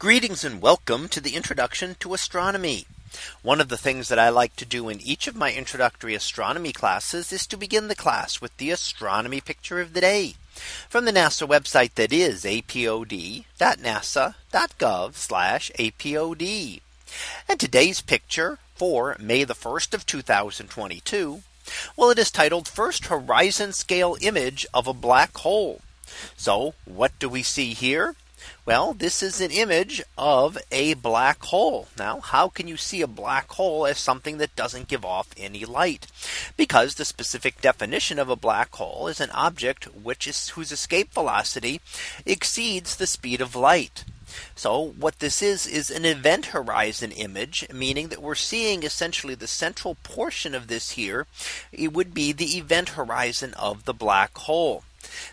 Greetings and welcome to the introduction to astronomy. One of the things that I like to do in each of my introductory astronomy classes is to begin the class with the astronomy picture of the day from the NASA website that is apod.nasa.gov apod. And today's picture for May the 1st of 2022. Well, it is titled first horizon scale image of a black hole. So what do we see here? Well, this is an image of a black hole. Now, how can you see a black hole as something that doesn't give off any light? Because the specific definition of a black hole is an object which is whose escape velocity exceeds the speed of light. So what this is is an event horizon image, meaning that we're seeing essentially the central portion of this here. It would be the event horizon of the black hole.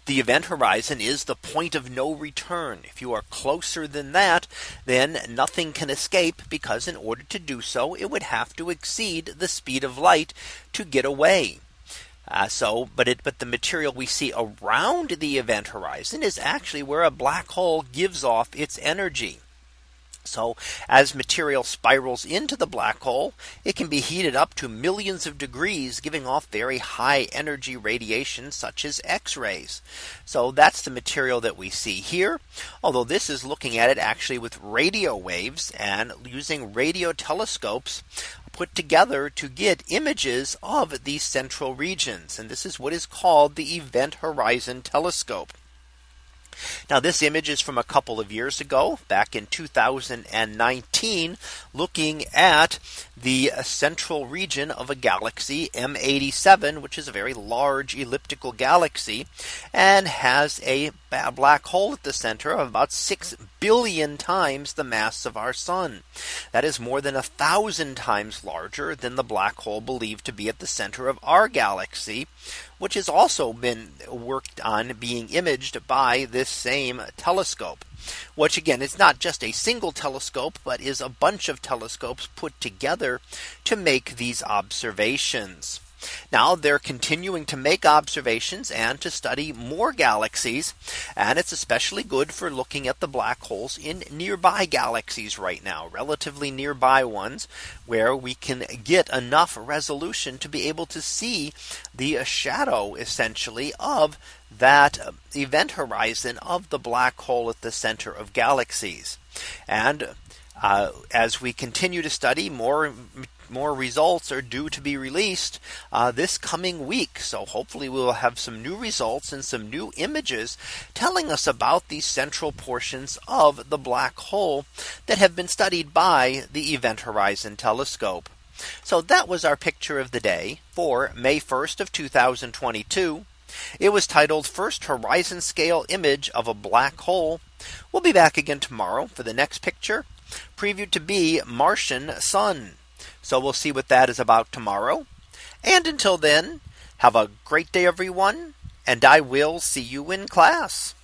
The event horizon is the point of no return. If you are closer than that, then nothing can escape because in order to do so, it would have to exceed the speed of light to get away. Uh, so, but it but the material we see around the event horizon is actually where a black hole gives off its energy. So as material spirals into the black hole, it can be heated up to millions of degrees, giving off very high energy radiation such as X rays. So that's the material that we see here. Although this is looking at it actually with radio waves and using radio telescopes put together to get images of these central regions. And this is what is called the Event Horizon Telescope. Now this image is from a couple of years ago back in 2019 looking at the central region of a galaxy M87 which is a very large elliptical galaxy and has a black hole at the center of about 6 billion times the mass of our sun. That is more than a thousand times larger than the black hole believed to be at the center of our galaxy which has also been worked on being imaged by this same telescope which again is not just a single telescope, but is a bunch of telescopes put together to make these observations. Now they're continuing to make observations and to study more galaxies. And it's especially good for looking at the black holes in nearby galaxies right now, relatively nearby ones where we can get enough resolution to be able to see the shadow essentially of that event horizon of the black hole at the center of galaxies. And uh, as we continue to study more more results are due to be released uh, this coming week. So hopefully we will have some new results and some new images telling us about these central portions of the black hole that have been studied by the Event Horizon Telescope. So that was our picture of the day for May 1st of 2022. It was titled First Horizon Scale Image of a Black Hole. We'll be back again tomorrow for the next picture previewed to be Martian Sun. So we'll see what that is about tomorrow. And until then, have a great day, everyone. And I will see you in class.